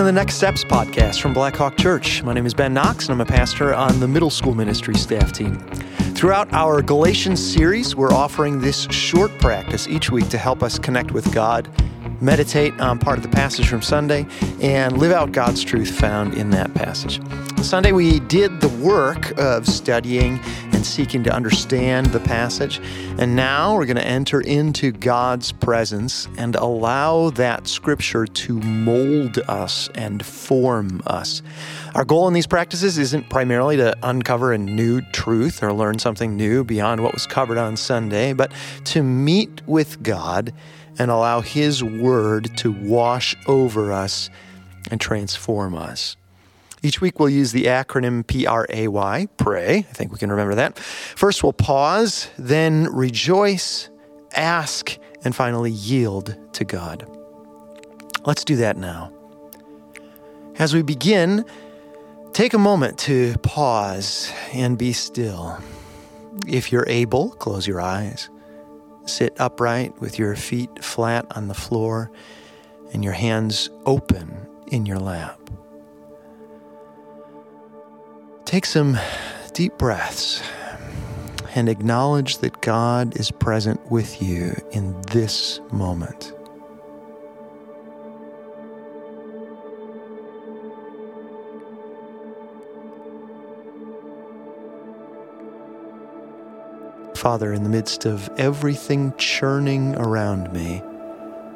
To the Next Steps podcast from Blackhawk Church. My name is Ben Knox, and I'm a pastor on the middle school ministry staff team. Throughout our Galatians series, we're offering this short practice each week to help us connect with God, meditate on part of the passage from Sunday, and live out God's truth found in that passage. Sunday, we did the work of studying and seeking to understand the passage. And now we're going to enter into God's presence and allow that scripture to mold us and form us. Our goal in these practices isn't primarily to uncover a new truth or learn something new beyond what was covered on Sunday, but to meet with God and allow His Word to wash over us and transform us. Each week we'll use the acronym PRAY, pray. I think we can remember that. First we'll pause, then rejoice, ask, and finally yield to God. Let's do that now. As we begin, take a moment to pause and be still. If you're able, close your eyes. Sit upright with your feet flat on the floor and your hands open in your lap. Take some deep breaths and acknowledge that God is present with you in this moment. Father, in the midst of everything churning around me,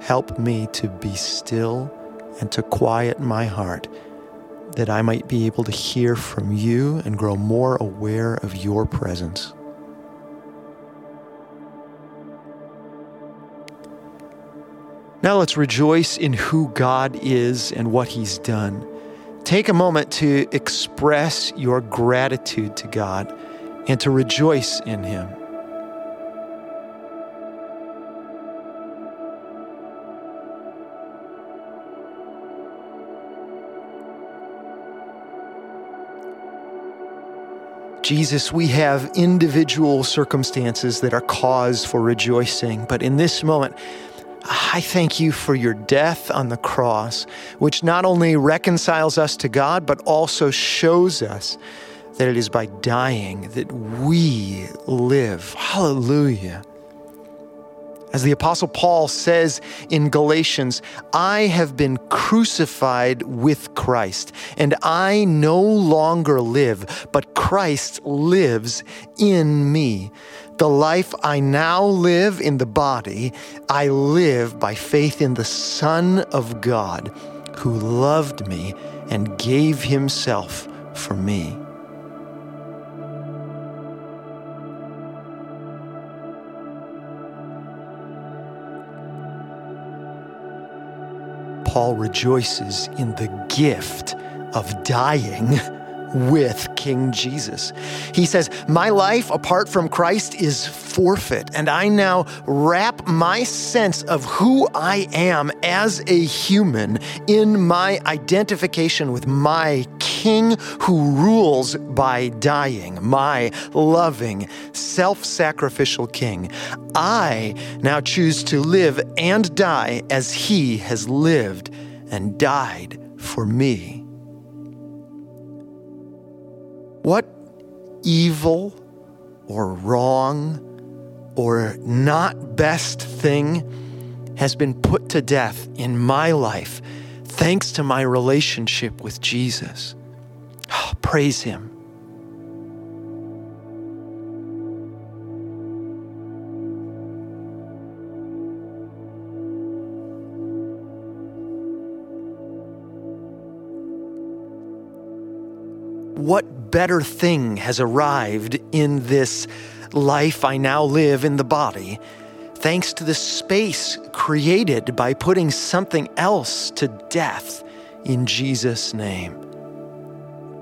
help me to be still and to quiet my heart that I might be able to hear from you and grow more aware of your presence. Now let's rejoice in who God is and what He's done. Take a moment to express your gratitude to God and to rejoice in Him. Jesus, we have individual circumstances that are cause for rejoicing, but in this moment, I thank you for your death on the cross, which not only reconciles us to God, but also shows us that it is by dying that we live. Hallelujah. As the Apostle Paul says in Galatians, I have been crucified with Christ, and I no longer live, but Christ lives in me. The life I now live in the body, I live by faith in the Son of God, who loved me and gave himself for me. Paul rejoices in the gift of dying with King Jesus. He says, My life apart from Christ is forfeit, and I now wrap my sense of who I am as a human in my identification with my King who rules by dying, my loving, self sacrificial King. I now choose to live and die as He has lived and died for me. What evil or wrong or not best thing has been put to death in my life thanks to my relationship with Jesus? Praise Him. What better thing has arrived in this life I now live in the body, thanks to the space created by putting something else to death in Jesus' name?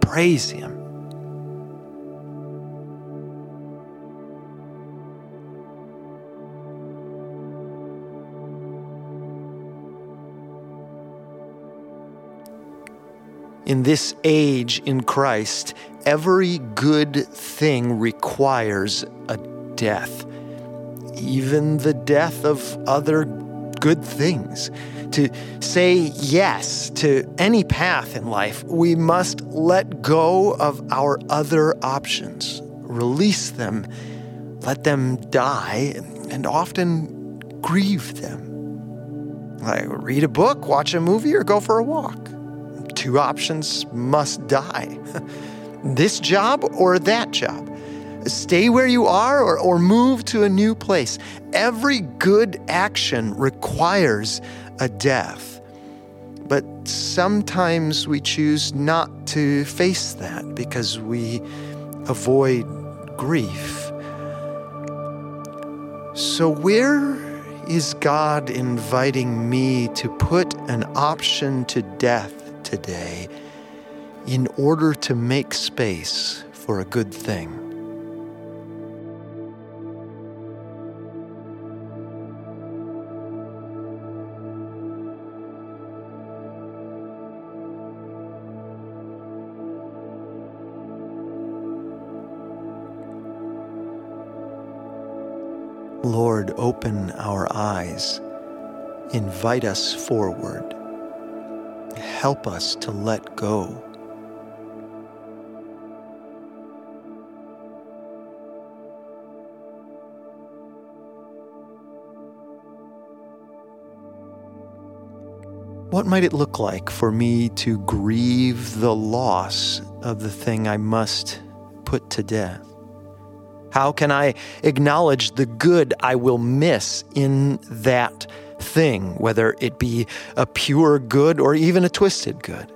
Praise Him. In this age in Christ, every good thing requires a death. Even the death of other good things, to say yes to any path in life, we must let go of our other options, release them, let them die, and often grieve them. Like read a book, watch a movie, or go for a walk. Two options must die this job or that job. Stay where you are or, or move to a new place. Every good action requires a death. But sometimes we choose not to face that because we avoid grief. So, where is God inviting me to put an option to death today in order to make space for a good thing? Lord, open our eyes, invite us forward, help us to let go. What might it look like for me to grieve the loss of the thing I must put to death? How can I acknowledge the good I will miss in that thing, whether it be a pure good or even a twisted good?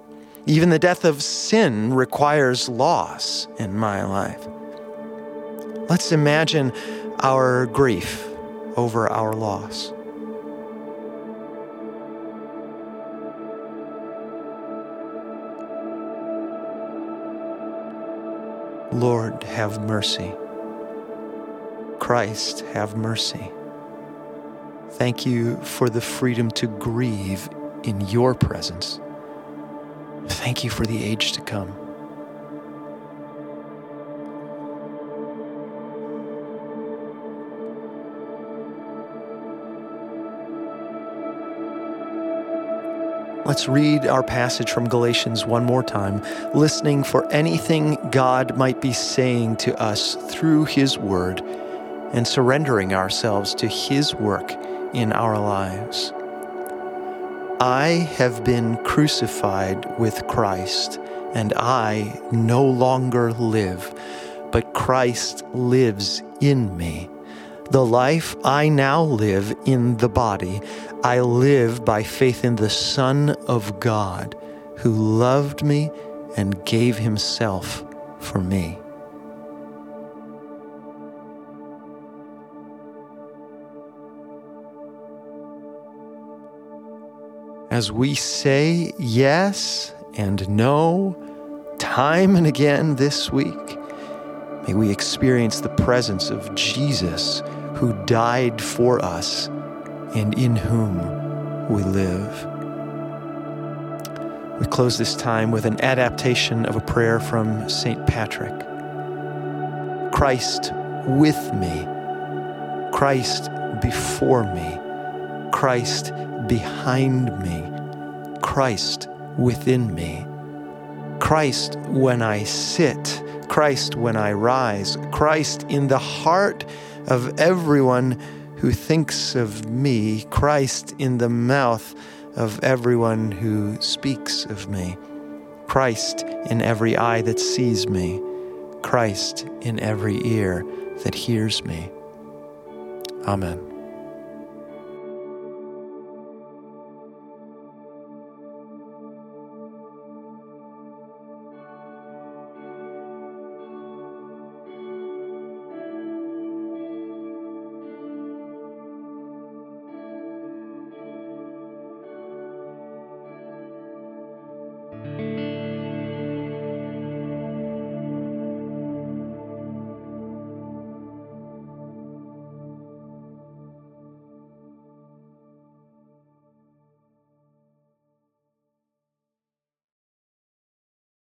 Even the death of sin requires loss in my life. Let's imagine our grief over our loss. Lord, have mercy. Christ, have mercy. Thank you for the freedom to grieve in your presence. Thank you for the age to come. Let's read our passage from Galatians one more time, listening for anything God might be saying to us through His Word and surrendering ourselves to His work in our lives. I have been crucified with Christ, and I no longer live, but Christ lives in me. The life I now live in the body, I live by faith in the Son of God, who loved me and gave himself for me. As we say yes and no time and again this week, may we experience the presence of Jesus who died for us and in whom we live. We close this time with an adaptation of a prayer from St. Patrick Christ with me, Christ before me, Christ behind me, Christ within me. Christ when I sit, Christ when I rise, Christ in the heart of everyone who thinks of me, Christ in the mouth of everyone who speaks of me, Christ in every eye that sees me, Christ in every ear that hears me. Amen.